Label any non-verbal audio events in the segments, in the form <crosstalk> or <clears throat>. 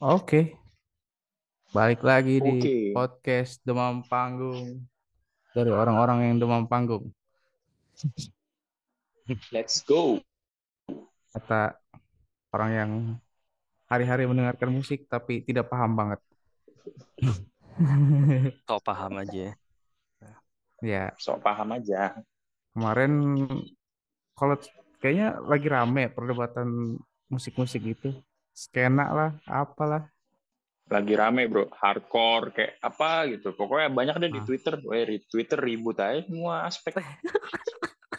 Oke, balik lagi di podcast Demam Panggung dari orang-orang yang demam panggung. <laughs> let's go. Kata orang yang hari-hari mendengarkan musik tapi tidak paham banget. <laughs> Kau paham aja. Ya, Sok paham aja. kemarin kalau kayaknya lagi rame perdebatan musik-musik itu. Skena lah, apalah. Lagi rame bro, hardcore kayak apa gitu. Pokoknya banyak deh di Ah. Twitter. Weh, di Twitter ribut aja semua aspek. <laughs>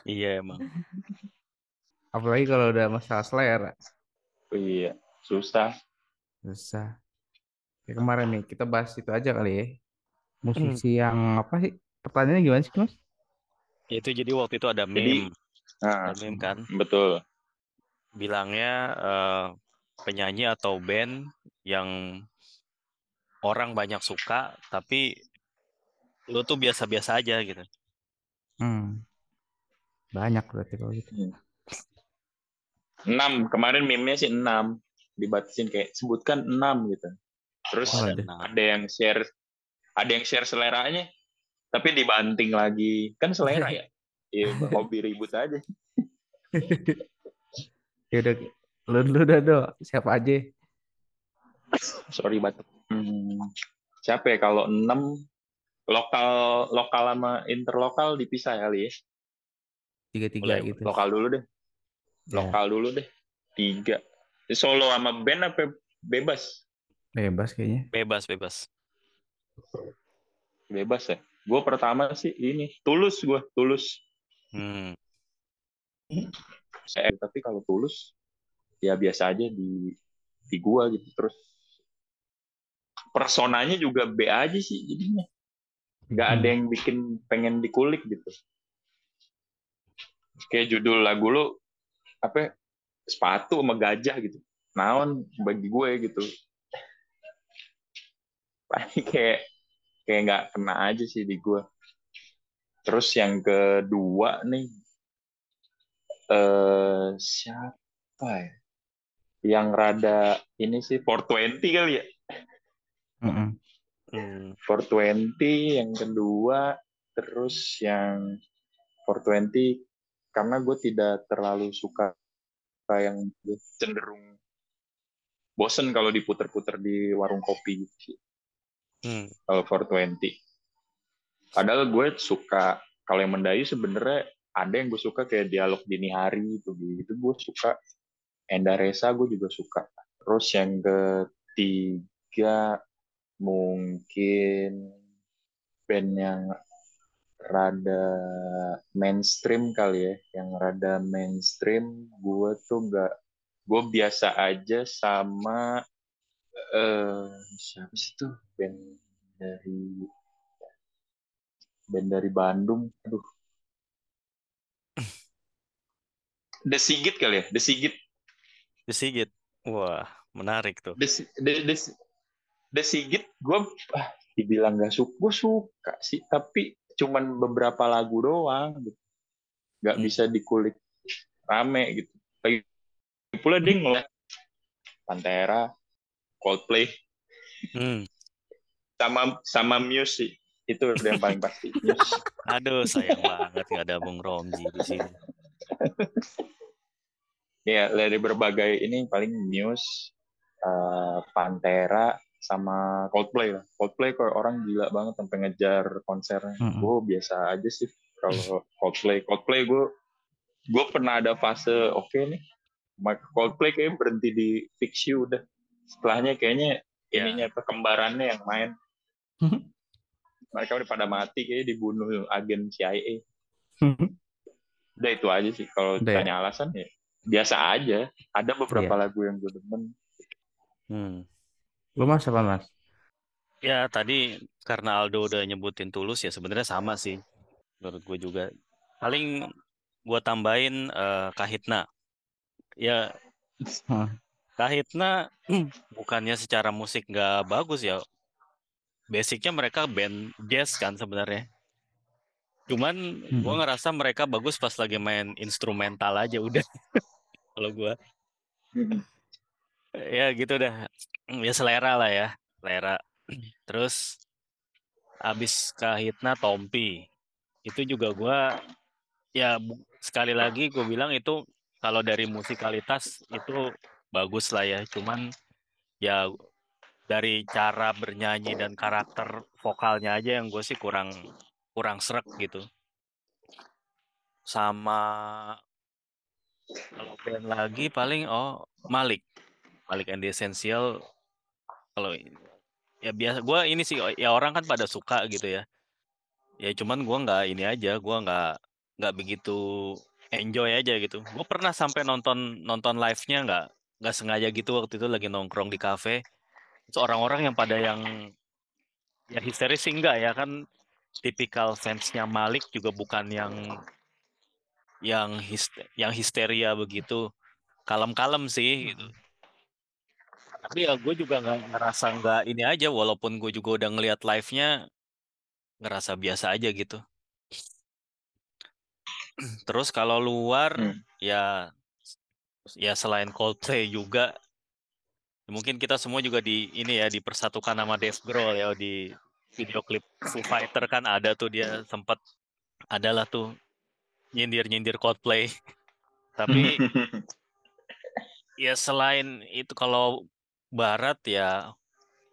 Iya emang. Apalagi kalau udah masalah selera. Oh, iya, susah. Susah. Ya, kemarin nih kita bahas itu aja kali ya. Musisi yang apa sih? Pertanyaannya gimana sih, Mas? Itu jadi waktu itu ada Jadi- meme, Nah, ada meme kan, betul. bilangnya eh, penyanyi atau band yang orang banyak suka, tapi lu tuh biasa-biasa aja gitu. Hmm. Banyak berarti kalau gitu. 6, kemarin meme-nya sih 6. Dibatasin kayak sebutkan 6 gitu. Terus Oh, Ada ada. nah, ada yang share ada yang share seleranya tapi dibanting lagi. Kan selera ya. <laughs> Iya, hobi ribut aja. Ya udah, lu dulu dah do, siapa aja? <laughs> sorry batuk. Hmm, siapa ya kalau 6 lokal lokal sama interlokal dipisah kali ya. Tiga-tiga gitu. Lokal dulu deh. Ya, Lokal dulu deh. Tiga. Solo sama band apa bebas? bebas kayaknya. bebas bebas. Bebas ya. Gue pertama sih ini tulus gue tulus. Hmm. Saya tapi kalau tulus ya biasa aja di di gua gitu terus personanya juga B aja sih jadinya. Nggak ada Hmm. yang bikin pengen dikulik gitu. Kayak judul lagu lu apa ya, sepatu sama gajah gitu. Naon bagi gue gitu. Kayak kayak nggak kena aja sih di gue. Terus yang kedua nih eh siapa ya? Yang rada ini sih 420 kali ya. Mm-mm. Hmm. 420 yang kedua terus yang 420 karena gue tidak terlalu suka yang cenderung bosen kalau diputer-puter di warung kopi gitu sih Hmm. kalau 420 padahal gue suka kalau yang mendayu sebenarnya ada yang gue suka kayak dialog dini hari itu gitu gue suka Enda Resa gue juga suka. Terus yang ketiga mungkin band yang rada mainstream kali ya. Yang rada mainstream gue tuh gak gue biasa aja sama eh siapa sih tuh? Band dari band dari Bandung. Aduh. <laughs> The Sigit kali ya? The Sigit The Sigit. Wah, menarik tuh. The, The, The, The Sigit gue ah, dibilang gak suka gue suka sih tapi cuman beberapa lagu doang gitu nggak Hmm. bisa dikulik rame gitu lagi pula dia ngeliat Pantera Coldplay Hmm. sama sama Muse sih itu udah yang paling pasti Muse <laughs> Aduh, sayang banget nggak ada Bung Romji di sini. <laughs> ya dari berbagai ini paling Muse eh, Pantera sama Coldplay lah. Coldplay kok orang gila banget sampai ngejar konsernya. Mm-mm. gue biasa aja sih kalau Coldplay. Coldplay gue gue pernah ada fase oke nih. Ma- Coldplay kayak berhenti di Fix You udah. Setelahnya kayaknya Ya. ininya kembarannya yang main. Mereka udah pada mati kayaknya dibunuh agen CIA udah itu aja sih. Kalau ya? tanya alasan ya biasa aja ada beberapa Iya. lagu yang gue demen Hmm. Lu mas apa mas? Ya tadi karena Aldo udah nyebutin Tulus ya sebenarnya sama sih menurut gue juga. Paling gue tambahin eh, Kahitna. Ya. Kahitna bukannya secara musik nggak bagus ya. Basicnya mereka band jazz kan sebenarnya. Cuman gue Mm-mm. ngerasa mereka bagus pas lagi main instrumental aja udah. <laughs> Kalau gue. ya gitu dah ya selera lah ya selera terus abis kahitna Tompi itu juga gua ya bu- sekali lagi gue bilang itu kalau dari musikalitas itu bagus lah ya cuman ya dari cara bernyanyi dan karakter vokalnya aja yang gue sih kurang kurang srek gitu. Sama kalau band lagi paling oh Malik. Malik and the Essential. Kalau ya biasa gue ini sih ya orang kan pada suka gitu ya. Ya cuman gue nggak ini aja gue nggak nggak begitu enjoy aja gitu. Gue pernah sampai nonton nonton live-nya nggak nggak sengaja gitu waktu itu lagi nongkrong di kafe. Terus orang-orang yang pada yang ya histeris sih enggak ya kan tipikal fansnya Malik juga bukan yang yang his- yang histeria begitu. Kalem-kalem sih gitu. Tapi ya gue juga nggak ngerasa nggak ini aja walaupun gue juga udah ngeliat live-nya ngerasa biasa aja gitu. <clears throat> Terus kalau luar Hmm. ya ya selain Coldplay juga mungkin kita semua juga di ini ya dipersatukan sama Dave Grohl ya di video klip Foo Fighter kan ada tuh dia sempat adalah tuh nyindir-nyindir Coldplay. <laughs> Tapi <laughs> ya selain itu kalau barat ya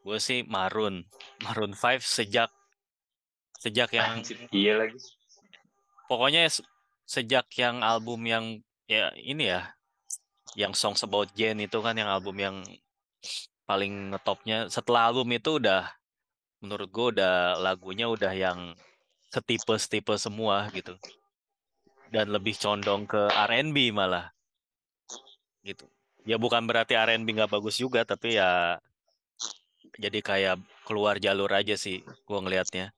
gue sih Maroon. Maroon 5 sejak sejak yang Anjir, iya lagi. pokoknya se- sejak yang album yang ya ini ya yang Songs About Jane itu kan yang album yang paling ngetopnya. Setelah album itu udah menurut gue udah lagunya udah yang setipe setipe semua gitu. Dan lebih condong ke R&B malah. Gitu. Ya bukan berarti R&B nggak bagus juga tapi ya jadi kayak keluar jalur aja sih gue ngelihatnya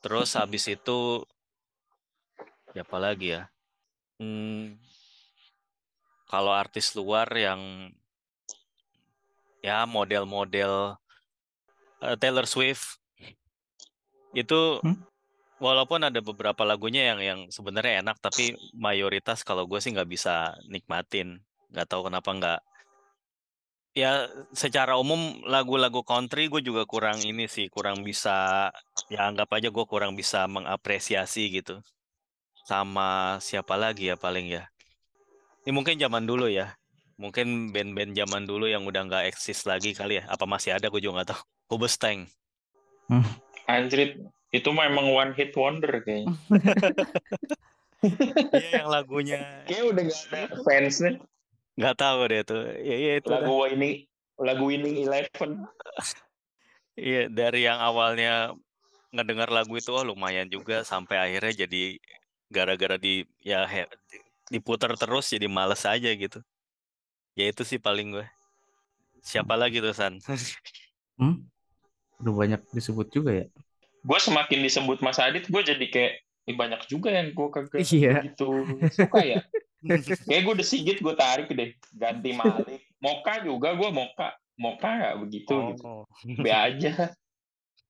terus habis itu siapa lagi ya? Hmm, kalau artis luar yang ya model-model eh, Taylor Swift. Itu Hmm? walaupun ada beberapa lagunya yang yang sebenarnya enak tapi mayoritas kalau gue sih nggak bisa nikmatin. Nggak tahu kenapa nggak. Ya secara umum lagu-lagu country gue juga kurang ini sih kurang bisa ya anggap aja gue kurang bisa mengapresiasi gitu. Sama siapa lagi ya paling ya? Ini mungkin zaman dulu ya. Mungkin band-band zaman dulu yang udah nggak eksis lagi kali ya. Apa masih ada? Gue juga nggak tahu Hubestang Anjrit, itu mah emang one hit wonder kayaknya. <laughs> iya yang lagunya Kayaknya udah gak ada fansnya. nggak tahu deh tuh ya, ya itu dah. Lagu winning, lagu winning eleven. Iya, dari yang awalnya ngedengar lagu itu oh lumayan juga sampai akhirnya jadi gara-gara di ya he- diputar terus jadi males aja gitu. Ya itu sih paling gue. Siapa lagi tuh San? Hmm? Udah banyak disebut juga ya. Gue semakin disebut Mas Adit, gue jadi kayak "Ih, banyak juga yang gue kagak Iya. gitu suka ya. <laughs> Kayak gue udah sigit gue tarik deh, ganti Malik. Moka juga gue Moka, Moka nggak begitu gitu. Oh. Be aja.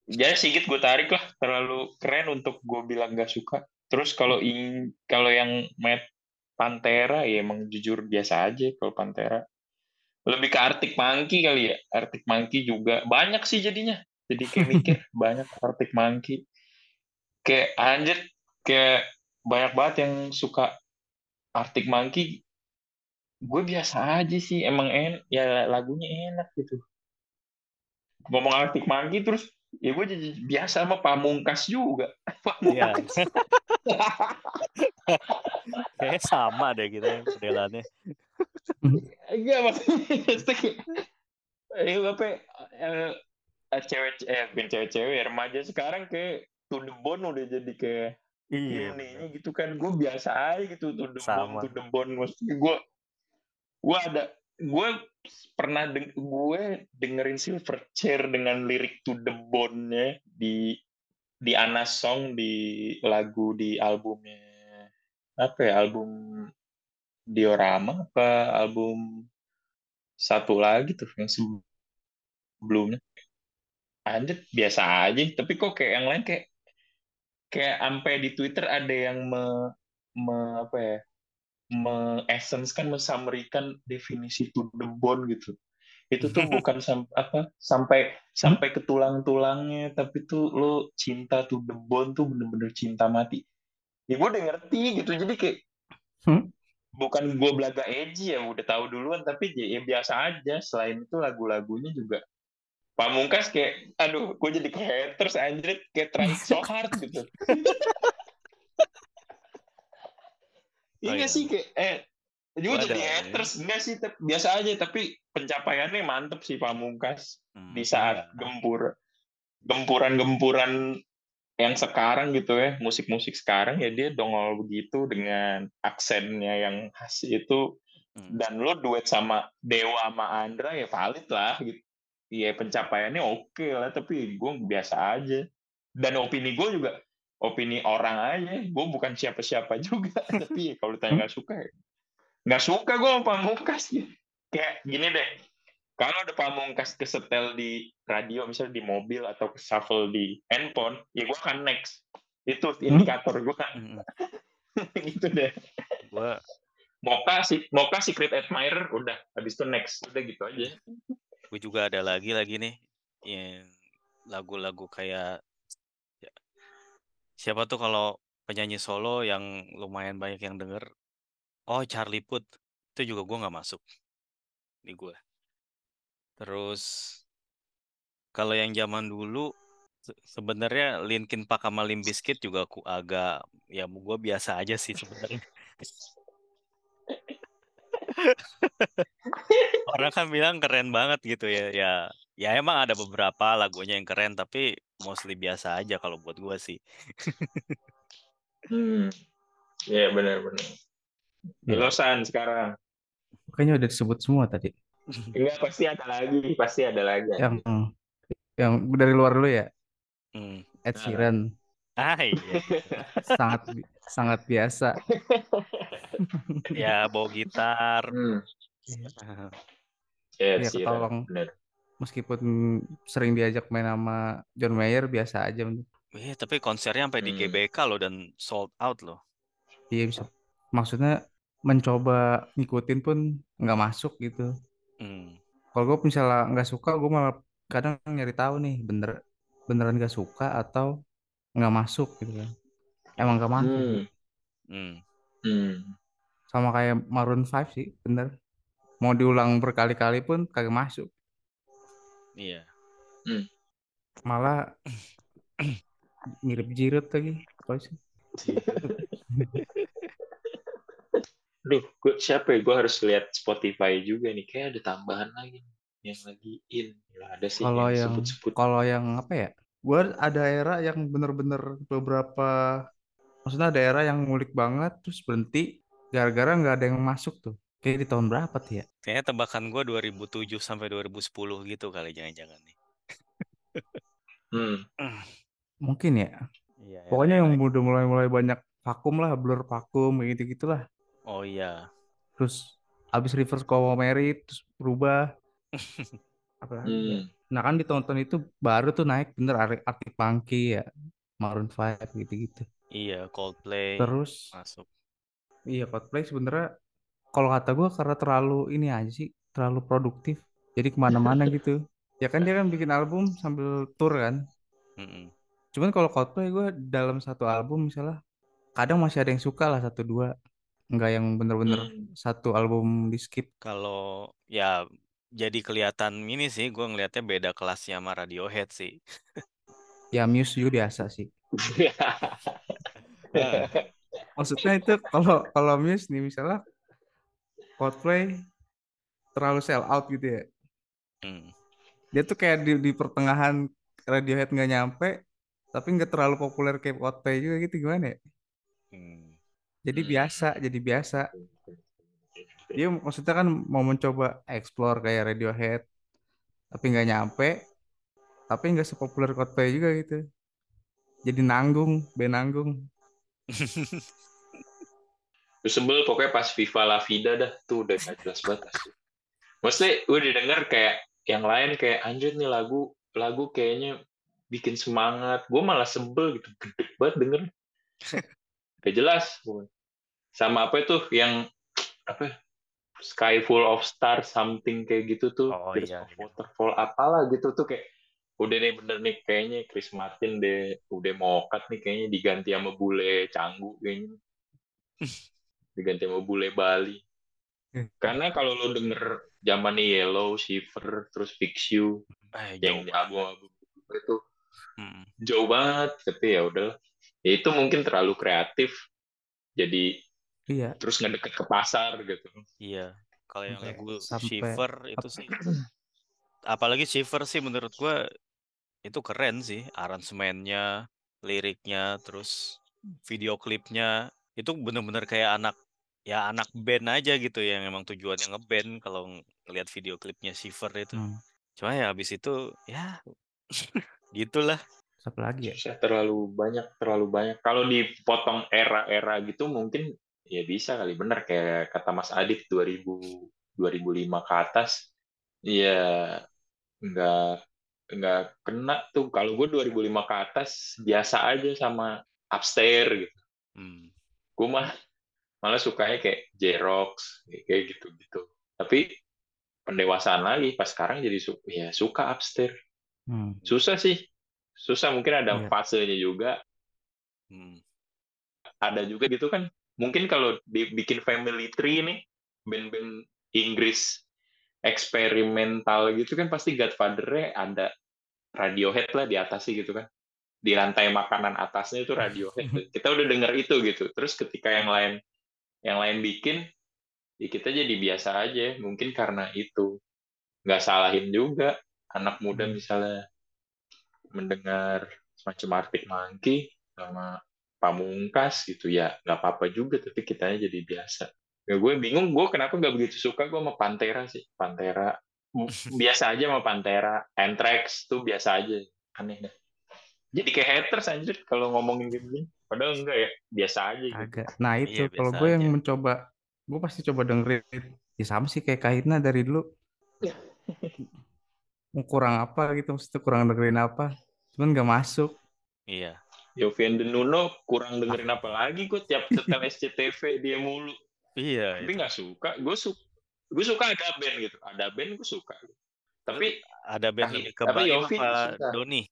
Jadi Sigit gue tarik lah, terlalu keren untuk gue bilang gak suka. Terus kalau ing kalau yang Matt Pantera ya emang jujur biasa aja kalau Pantera. Lebih ke Arctic Monkey kali ya. Arctic Monkey juga banyak sih jadinya. Jadi kayak mikir <laughs> banyak Arctic Monkey. Kayak anjir kayak banyak banget yang suka Arctic Monkey. Gue biasa aja sih, emang en ya lagunya enak gitu. Ngomong Arctic Monkey terus ya gue jadi biasa sama Pamungkas juga. <laughs> Iya, Pamungkas. <laughs> kayaknya sama deh gitu ya modelannya. Enggak maksudnya eh apa ya, eh, cewek eh bukan cewek-cewek remaja sekarang kayak to the bone udah jadi kayak Iya. ini gitu kan gue biasa aja gitu to the Sama. bone to the bone maksudnya gue gue ada gue pernah deng gue dengerin Silverchair dengan lirik to the bone-nya di di Anas Song di lagu di albumnya apa ya album Diorama apa album satu lagi tuh yang sebelumnya anjir biasa aja. Tapi kok kayak yang lain kayak kayak sampai di Twitter ada yang me, me apa ya me essence kan mensamerikan definisi to the bone gitu. Itu tuh <laughs> bukan sam apa sampai sampai ke tulang-tulangnya tapi tuh lo cinta tuh The Bond tuh bener-bener cinta mati. Ya gue udah ngerti gitu jadi kayak Hmm? bukan gue belaga edgy ya udah tahu duluan tapi ya, ya biasa aja. Selain itu lagu-lagunya juga Pamungkas kayak aduh gue jadi kayak haters anjir kayak try so hard gitu Iya <laughs> Oh, iya. sih kayak eh juga jadi ada, haters enggak sih tapi biasa aja tapi pencapaiannya mantep sih Pamungkas Hmm, di saat iya. gempur gempuran-gempuran yang sekarang gitu ya musik-musik sekarang ya dia dongol begitu dengan aksennya yang khas itu Hmm. dan lo duet sama Dewa sama Andra ya valid lah gitu Iya pencapaiannya oke lah tapi gue biasa aja. Dan opini gue juga opini orang aja gue bukan siapa-siapa juga. <laughs> Tapi kalau ditanya nggak suka ya nggak suka gue sama Pamungkas gitu. kayak gini deh kalau ada Pamungkas kesetel di radio misalnya di mobil atau shuffle di handphone ya gue akan next. Itu indikator gue kan Hmm, <laughs> gitu deh. Gua Moka si Moka Secret Admirer udah habis itu next. Udah gitu aja <laughs> gue juga ada lagi lagi nih yang lagu-lagu kayak ya, siapa tuh kalau penyanyi solo yang lumayan banyak yang denger? Oh Charlie Puth. Itu juga gue nggak masuk di gue terus kalau yang zaman dulu se- sebenarnya Linkin Park sama Limp Bizkit juga aku agak ya gue biasa aja sih sebenarnya <laughs> orang kan bilang keren banget gitu ya ya ya emang ada beberapa lagunya yang keren tapi mostly biasa aja kalau buat gue sih hmm ya benar-benar Iya. Losan sekarang Kayaknya udah disebut semua tadi. <laughs> enggak pasti ada lagi pasti ada lagi Yang yang dari luar dulu ya. Hmm. Ed Sheeran ah iya sangat sangat biasa. <laughs> ya bawa gitar hmm. Iya, ya sih ketolong. benar Meskipun sering diajak main sama John Mayer biasa aja. Iya, tapi konsernya sampai di Hmm. GBK loh dan sold out loh. Iya bisa. Maksudnya mencoba ngikutin pun nggak masuk gitu. Hmm. Kalau gue misalnya nggak suka, gue malah kadang nyari tahu nih bener beneran nggak suka atau nggak masuk gitu kan. Emang nggak masuk. hmm. Hmm. Hmm. Sama kayak Maroon 5 sih, bener. Mau diulang berkali-kali pun kagak masuk. Iya. Malah <clears throat> mirip Jirut lagi. Apa sih? <laughs> Duh, gue siapa ya? Gue harus lihat Spotify juga nih. Kayak ada tambahan lagi nih, yang lagi in. Nggak ada sih Kalau yang yang sebut-sebut. kalau yang apa ya? Gue ada era yang bener-bener beberapa maksudnya ada era yang ngulik banget terus berhenti gara-gara nggak ada yang masuk tuh. Kayak di tahun berapa tuh ya? Kayaknya tebakan gua 2007 sampai 2010 gitu kali jangan-jangan nih. Hmm. Mungkin ya. Iya, Pokoknya yang era-era- udah mulai-mulai banyak vakum lah, blur vakum gitu gitulah. Oh iya. Terus abis reverse Mary terus berubah. <laughs> Apa lagi ya? Hmm. Nah kan di tahun-tahun itu baru tuh naik bener Ar- Arctic Monkey ya, Maroon 5 gitu-gitu. Iya, Coldplay Terus masuk. iya Coldplay sebenarnya kalau kata gue karena terlalu ini aja sih, terlalu produktif. Jadi ke mana-mana <laughs> gitu. Ya kan dia kan bikin album sambil tour kan. Mm-mm. Cuman kalau Coldplay gue dalam satu album misalnya kadang masih ada yang suka lah satu dua. Enggak yang bener-bener Hmm. satu album di skip. Kalau ya jadi kelihatan ini sih gue ngelihatnya beda kelasnya sama Radiohead sih. Ya Muse juga biasa sih. <laughs> Maksudnya itu kalau kalau Muse nih misalnya Coldplay terlalu sell out gitu ya. Hmm. Dia tuh kayak di, di pertengahan Radiohead nggak nyampe, tapi nggak terlalu populer kayak Coldplay juga gitu gimana ya? Hmm. Jadi Hmm. biasa, jadi biasa. Dia maksudnya kan mau mencoba explore kayak Radiohead, tapi nggak nyampe, tapi nggak sepopuler Coldplay juga gitu. Jadi nanggung, band nanggung. Gue <laughs> sebel pokoknya pas Viva La Vida dah tuh udah gak jelas banget asli. Maksudnya gue didengar kayak yang lain kayak anjir nih lagu lagu kayaknya bikin semangat. Gue malah sebel gitu, gede banget denger. <laughs> Gak jelas. Sama apa itu yang apa ya? Sky Full of Stars something kayak gitu tuh Oh, Tears iya, of iya. Waterfall apalah gitu tuh kayak udah nih bener nih kayaknya Chris Martin deh udah cut nih kayaknya diganti sama bule Canggu kayaknya. <laughs> Diganti sama bule Bali. <laughs> Karena kalau lo denger zaman Yellow, Shiver, terus Fix You Eh, yang di album-album itu Mm. jauh banget tapi ya udah ya itu mungkin terlalu kreatif. Jadi Iya. terus ngedeket ke pasar gitu Iya. Kalau yang lagu sampai- Shiver itu sih apalagi Shiver sih menurut gua itu keren sih aransemennya, liriknya, terus video klipnya itu bener-bener kayak anak ya anak band aja gitu yang emang tujuannya ngeband kalau ng- ngeliat video klipnya Shiver itu. Hmm. Cuma ya habis itu ya <laughs> gitulah. Terus apa lagi ya? terlalu banyak terlalu banyak kalau dipotong era-era gitu mungkin ya bisa kali. Bener kayak kata Mas Adit 2000 2005 ke atas ya nggak nggak kena tuh. Kalau gue 2005 ke atas biasa aja sama upstairs gitu. Hmm. gue mah malah sukanya kayak Jerox kayak gitu gitu tapi pendewasaan lagi. Pas sekarang jadi su ya suka upstairs. Hmm. susah sih. Susah. Mungkin ada Iya. fasenya juga. Hmm. ada juga gitu kan mungkin kalau dibikin family tree nih band-band Inggris eksperimental gitu kan pasti Godfather-nya ada Radiohead lah di atasnya gitu kan. Di lantai makanan atasnya itu Radiohead. <laughs> Kita udah denger itu gitu. Terus ketika yang lain yang lain bikin ya kita jadi biasa aja. Mungkin karena itu. Nggak salahin juga anak muda Hmm. misalnya mendengar semacam Arctic Monkey sama Pamungkas gitu ya nggak apa-apa juga tapi kitanya jadi biasa ya gue bingung gue kenapa nggak begitu suka gue sama Pantera sih Pantera <laughs> biasa aja sama Pantera Anthrax tuh biasa aja aneh dah jadi kayak haters anjir kalau ngomongin kayak begini padahal enggak ya biasa aja gitu. Agak. Nah itu Iya, kalau gue yang mencoba, gue pasti coba dengerin. Ya sama sih kayak Kahitna dari dulu. Mau kurang apa gitu, maksudnya kurang dengerin apa. Cuman nggak masuk. Iya. Yovian Denuno kurang dengerin apa lagi gue tiap setel <laughs> SCTV dia mulu Iya. tapi itu. nggak suka gue suka gue suka ada band gitu ada band gue suka tapi Ada band Tapi- lebih ke tapi Yofi. Doni?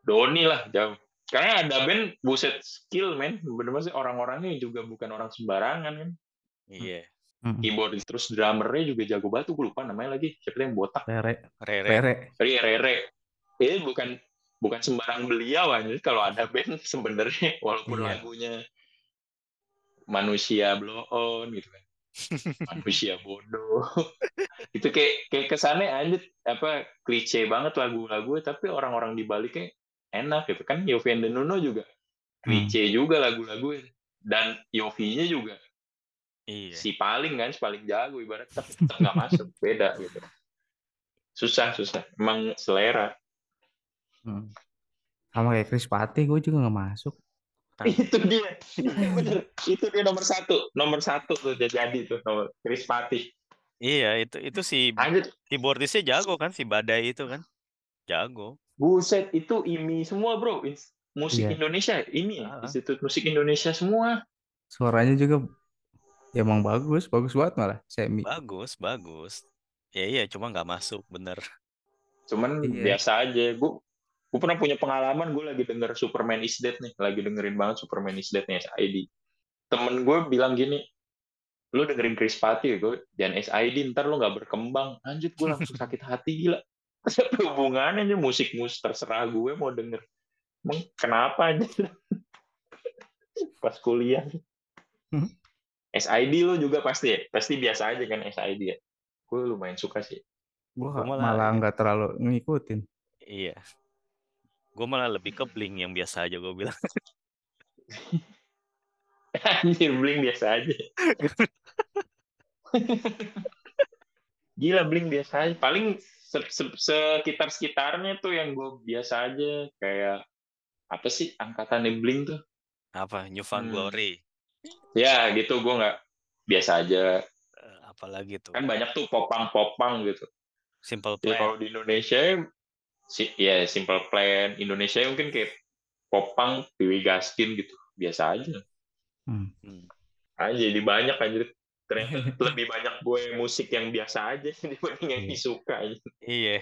Doni lah jauh karena ada band buset skill men bener-bener sih orang-orangnya juga bukan orang sembarangan kan Iya. Hmm. keyboard terus drummernya juga jago banget gue lupa namanya lagi siapa yang botak Rere, Rere. Rere. Rere Rere ini bukan bukan sembarang beliau anjir. Kalau ada band <laughs> sebenarnya walaupun Iya. lagunya manusia blow on gitu kan. <laughs> Manusia bodoh. <laughs> Itu kayak kayak kesannya anjir apa klise banget lagu-lagu tapi orang-orang di baliknya enak gitu kan. Yofi and the Nuno juga klise juga lagu-lagu dan Yofi-nya juga Iya. si paling kan si paling jago ibarat tapi tetap nggak masuk beda gitu. Susah susah. Emang selera Hmm. Sama kayak Chris Pati, gue juga nggak masuk. itu dia bener itu dia nomor satu nomor satu tuh jadi tuh nomor Chris Patih Iya, itu itu si anjir keyboardisnya jago kan si Badai itu kan. Jago. buset itu IMI semua bro musik Iya. Indonesia ini ya, Ah. Institut Musik Indonesia semua Suaranya juga ya emang bagus, bagus banget malah. Semi. Bagus, bagus. Ya iya, cuma nggak masuk bener. cuman Iya. biasa aja gue gue pernah punya pengalaman gue lagi denger Superman is Dead nih. Lagi dengerin banget Superman is Dead nih SID temen gue bilang gini lu dengerin Chris Patti ya gue dan SID ntar lu nggak berkembang. Anjir gue langsung sakit hati gila. <laughs> Apa hubungannya nih? Musik musik terserah gue mau denger. Emang kenapa aja? <laughs> Pas kuliah. Hmm. SID lu juga pasti ya? Pasti biasa aja kan SID ya? Gue lumayan suka sih. Gue malah nggak terlalu ngikutin. Iya. Gue malah lebih ke Blink yang biasa aja gue bilang. <laughs> Anjir, bling biasa aja. <laughs> Gila, bling biasa aja. Paling se- se- sekitar-sekitarnya tuh yang gue biasa aja. Kayak, apa sih angkatannya bling tuh? Apa? New Found Hmm. Glory. Ya, gitu. Gue nggak biasa aja. Eh, Apalagi tuh. Kan banyak tuh popang-popang gitu. Simple Ya, Plan. kalau di Indonesia, si, ya Simple Plan. Indonesia mungkin kayak popang, Dewi Gaskin gitu. Biasa aja. Hmm. Hmm. Aja, jadi banyak anjir. ternyata <laughs> lebih banyak gue musik yang biasa aja <laughs> dibanding yang Iya. disuka Iya.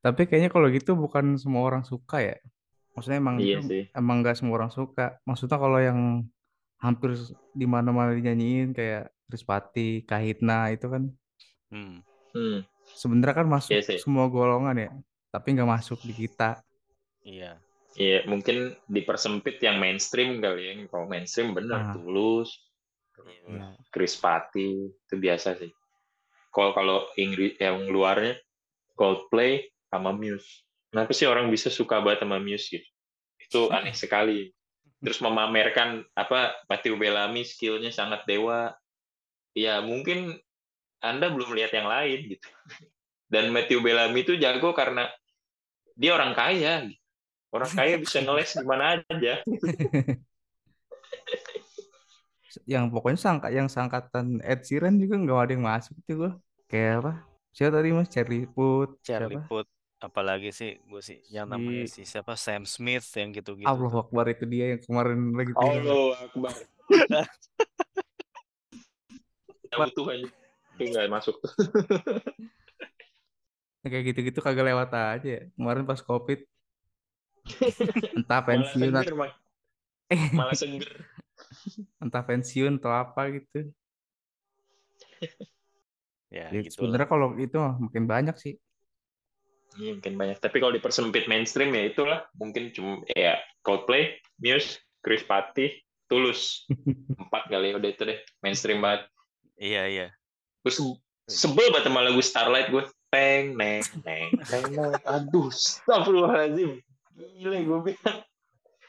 Tapi kayaknya kalau gitu bukan semua orang suka ya. Maksudnya emang Iya itu sih. emang nggak semua orang suka. Maksudnya kalau yang hampir di mana-mana dinyanyiin kayak Krispati, Kahitna itu kan Hmm. Hmm. Sebenarnya kan masuk Iya sih. semua golongan ya, tapi nggak masuk di kita. Iya. Iya, mungkin dipersempit yang mainstream kali ya. Kalau mainstream bener Ah. tulus, Iya. Chris Patti itu biasa sih. Kalau kalau Inggris yang luarnya Coldplay sama Muse. Kenapa sih orang bisa suka banget sama Muse gitu? Itu <laughs> aneh sekali. Terus memamerkan apa Matthew Bellamy skillnya sangat dewa. Ya mungkin Anda belum lihat yang lain gitu. Dan Matthew Bellamy itu jago karena dia orang kaya. gitu. Orang kaya bisa ngeles di mana aja. <laughs> Yang pokoknya sangka yang sangkatan Ed Sheeran juga nggak ada yang masuk itu gua. Kayak apa? Siapa tadi Mas? Charlie Puth, Charlie siapa? Puth apalagi sih gue sih yang namanya si siapa Sam Smith yang gitu-gitu Allah. Akbar itu dia yang kemarin lagi. Allah Akbar. <laughs> Yang Tuhan itu nggak masuk tuh. <laughs> Kayak gitu-gitu kagak lewat aja ya. Kemarin pas Covid <laughs> entah Malah pensiun seger, Mak. <laughs> malah seger. entah pensiun atau apa gitu. Ya, Ya, gitu sebenarnya kalau itu mah makin banyak sih. Iya, mungkin banyak. Tapi kalau dipersempit mainstream ya itulah. Mungkin cuma ya Coldplay, Muse, Chris Patti, Tulus. Empat kali udah itu deh. Mainstream banget. Iya, iya. Gue se- sebel banget sama lagu Starlight gue. Teng, neng, neng, neng, neng. Aduh, astagfirullahaladzim. Gila gue bilang.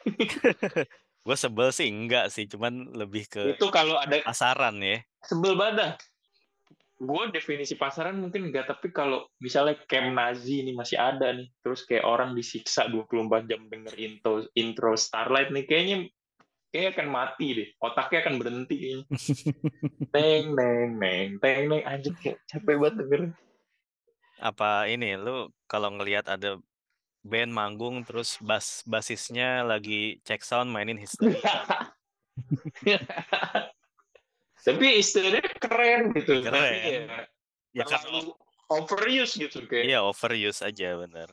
<laughs> Gue sebel sih enggak sih, cuman lebih ke Itu kalau ada pasaran ya. sebel banget. Gue definisi pasaran mungkin enggak, tapi kalau misalnya camp Nazi ini masih ada nih, terus kayak orang disiksa 24 jam denger intro, intro Starlight nih, kayaknya kayak akan mati deh. Otaknya akan berhenti kayaknya. Teng, neng, neng, teng, neng. Anjir, kayak capek banget denger. Apa ini lu kalau ngelihat ada band manggung terus bass basisnya lagi check sound mainin history. tapi istilahnya keren gitu. Tapi Keren. ya, ya kan terlalu overuse gitu. Kayak, iya overuse aja bener.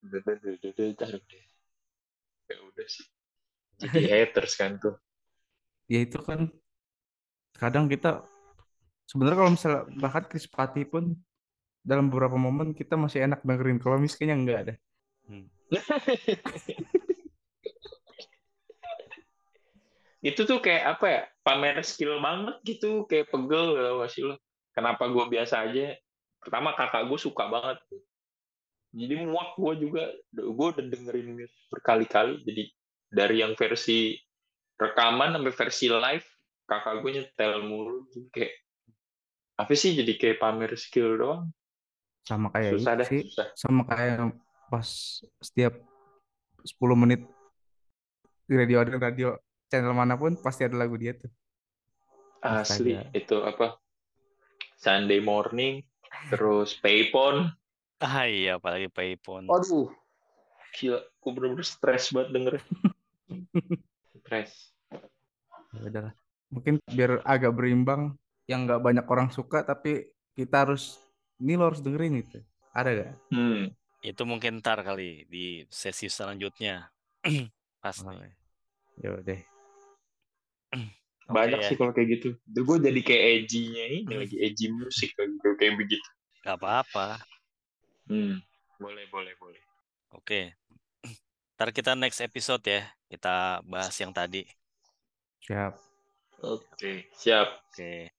Udah, udah, udah, udah, udah, taruh deh. Ya udah sih. Jadi <laughs> haters kan tuh. Ya itu kan kadang kita sebenarnya kalau misalnya bahkan Chris Patti pun dalam beberapa momen kita masih enak dengerin. Kalau Miss kayaknya enggak ada. Hmm. <laughs> itu tuh kayak apa ya pamer skill banget gitu kayak pegel gitu sih lo kenapa gue biasa aja pertama kakak gue suka banget jadi muak gue juga gue udah dengerin berkali-kali jadi dari yang versi rekaman sampai versi live kakak gue nyetel mulu Jadi kayak apa sih jadi kayak pamer skill doang Sama kayak susah dah sih. susah Sama kayak pas setiap 10 menit di radio ada radio channel mana pun pasti ada lagu dia tuh. asli Astaga. itu apa Sunday morning terus Payphone Ah iya apalagi Payphone. Aduh, gila, gue bener-bener stres banget denger. <laughs> stres. Ya udahlah. Mungkin biar agak berimbang yang nggak banyak orang suka tapi kita harus ini lo harus dengerin gitu. Ada gak? Hmm. Itu mungkin ntar kali di sesi selanjutnya. <clears throat> Pasti. Ya udah. <clears throat> Banyak ya. sih kalau kayak gitu. Gue jadi kayak edgy-nya ini lagi edgy musik kayak begitu. Gak apa-apa. Hmm. Boleh, boleh, boleh. Oke. Ntar kita next episode ya. Kita bahas yang tadi. Siap. Oke, siap. Oke.